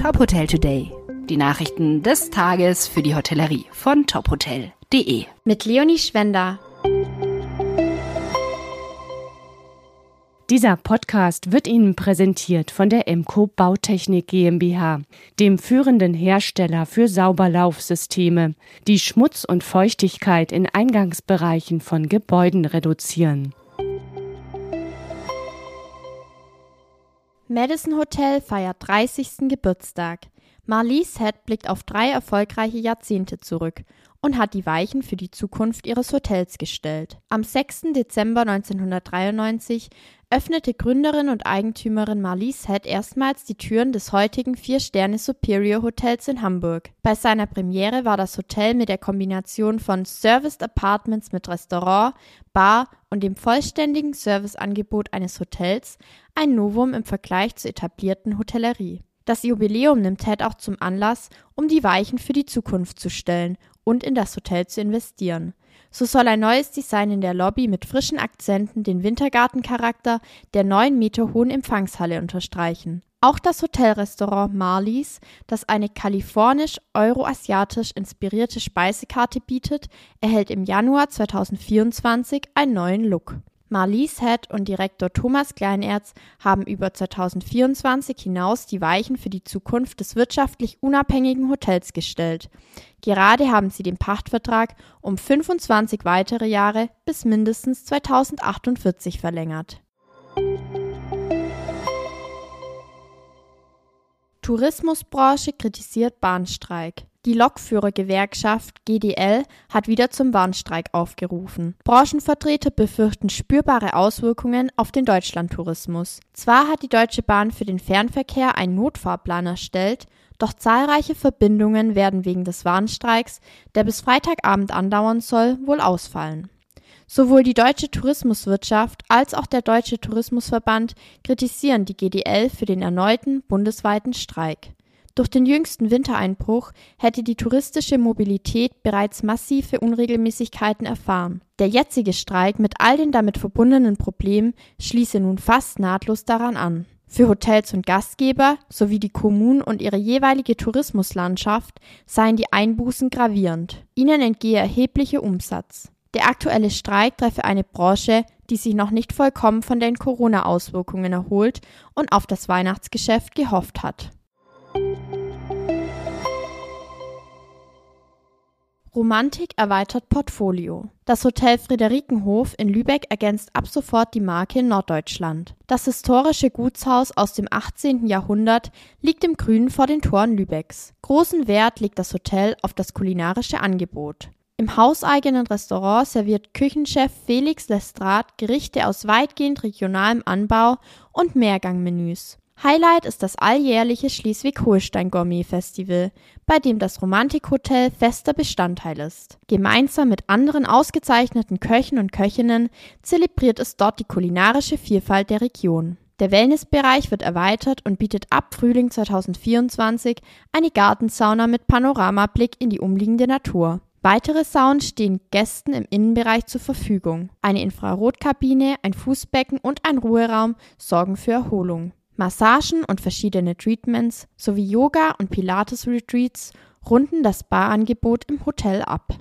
Top Hotel Today. Die Nachrichten des Tages für die Hotellerie von tophotel.de. Mit Leonie Schwender. Dieser Podcast wird Ihnen präsentiert von der Emco Bautechnik GmbH, dem führenden Hersteller für Sauberlaufsysteme, die Schmutz und Feuchtigkeit in Eingangsbereichen von Gebäuden reduzieren. Madison Hotel feiert 30. Geburtstag. Marlies Head blickt auf drei erfolgreiche Jahrzehnte zurück und hat die Weichen für die Zukunft ihres Hotels gestellt. Am 6. Dezember 1993 öffnete Gründerin und Eigentümerin Marlies Head erstmals die Türen des heutigen Vier-Sterne Superior Hotels in Hamburg. Bei seiner Premiere war das Hotel mit der Kombination von Serviced Apartments mit Restaurant, Bar und dem vollständigen Serviceangebot eines Hotels ein Novum im Vergleich zur etablierten Hotellerie. Das Jubiläum nimmt Ted auch zum Anlass, um die Weichen für die Zukunft zu stellen und in das Hotel zu investieren. So soll ein neues Design in der Lobby mit frischen Akzenten den Wintergartencharakter der neun Meter hohen Empfangshalle unterstreichen. Auch das Hotelrestaurant Marlies, das eine kalifornisch-euroasiatisch inspirierte Speisekarte bietet, erhält im Januar 2024 einen neuen Look. Marlies Head und Direktor Thomas Kleinerz haben über 2024 hinaus die Weichen für die Zukunft des wirtschaftlich unabhängigen Hotels gestellt. Gerade haben sie den Pachtvertrag um 25 weitere Jahre bis mindestens 2048 verlängert. Tourismusbranche kritisiert Bahnstreik. Die Lokführergewerkschaft GDL hat wieder zum Warnstreik aufgerufen. Branchenvertreter befürchten spürbare Auswirkungen auf den Deutschlandtourismus. Zwar hat die Deutsche Bahn für den Fernverkehr einen Notfahrplan erstellt, doch zahlreiche Verbindungen werden wegen des Warnstreiks, der bis Freitagabend andauern soll, wohl ausfallen. Sowohl die deutsche Tourismuswirtschaft als auch der Deutsche Tourismusverband kritisieren die GDL für den erneuten bundesweiten Streik. Durch den jüngsten Wintereinbruch hätte die touristische Mobilität bereits massive Unregelmäßigkeiten erfahren. Der jetzige Streik mit all den damit verbundenen Problemen schließe nun fast nahtlos daran an. Für Hotels und Gastgeber sowie die Kommunen und ihre jeweilige Tourismuslandschaft seien die Einbußen gravierend. Ihnen entgehe erheblicher Umsatz. Der aktuelle Streik treffe eine Branche, die sich noch nicht vollkommen von den Corona-Auswirkungen erholt und auf das Weihnachtsgeschäft gehofft hat. Romantik erweitert Portfolio. Das Hotel Friederikenhof in Lübeck ergänzt ab sofort die Marke in Norddeutschland. Das historische Gutshaus aus dem 18. Jahrhundert liegt im Grünen vor den Toren Lübecks. Großen Wert legt das Hotel auf das kulinarische Angebot. Im hauseigenen Restaurant serviert Küchenchef Felix Lestrade Gerichte aus weitgehend regionalem Anbau und Mehrgangmenüs. Highlight ist das alljährliche Schleswig-Holstein Gourmet Festival, bei dem das Romantikhotel fester Bestandteil ist. Gemeinsam mit anderen ausgezeichneten Köchen und Köchinnen zelebriert es dort die kulinarische Vielfalt der Region. Der Wellnessbereich wird erweitert und bietet ab Frühling 2024 eine Gartensauna mit Panoramablick in die umliegende Natur. Weitere Saunen stehen Gästen im Innenbereich zur Verfügung. Eine Infrarotkabine, ein Fußbecken und ein Ruheraum sorgen für Erholung. Massagen und verschiedene Treatments sowie Yoga- und Pilates-Retreats runden das Barangebot im Hotel ab.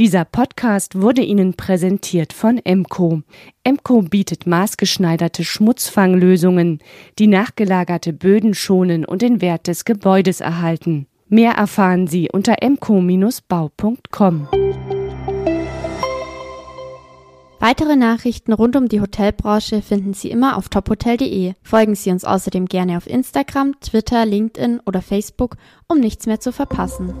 Dieser Podcast wurde Ihnen präsentiert von Emco. Emco bietet maßgeschneiderte Schmutzfanglösungen, die nachgelagerte Böden schonen und den Wert des Gebäudes erhalten. Mehr erfahren Sie unter emco-bau.com. Weitere Nachrichten rund um die Hotelbranche finden Sie immer auf tophotel.de. Folgen Sie uns außerdem gerne auf Instagram, Twitter, LinkedIn oder Facebook, um nichts mehr zu verpassen.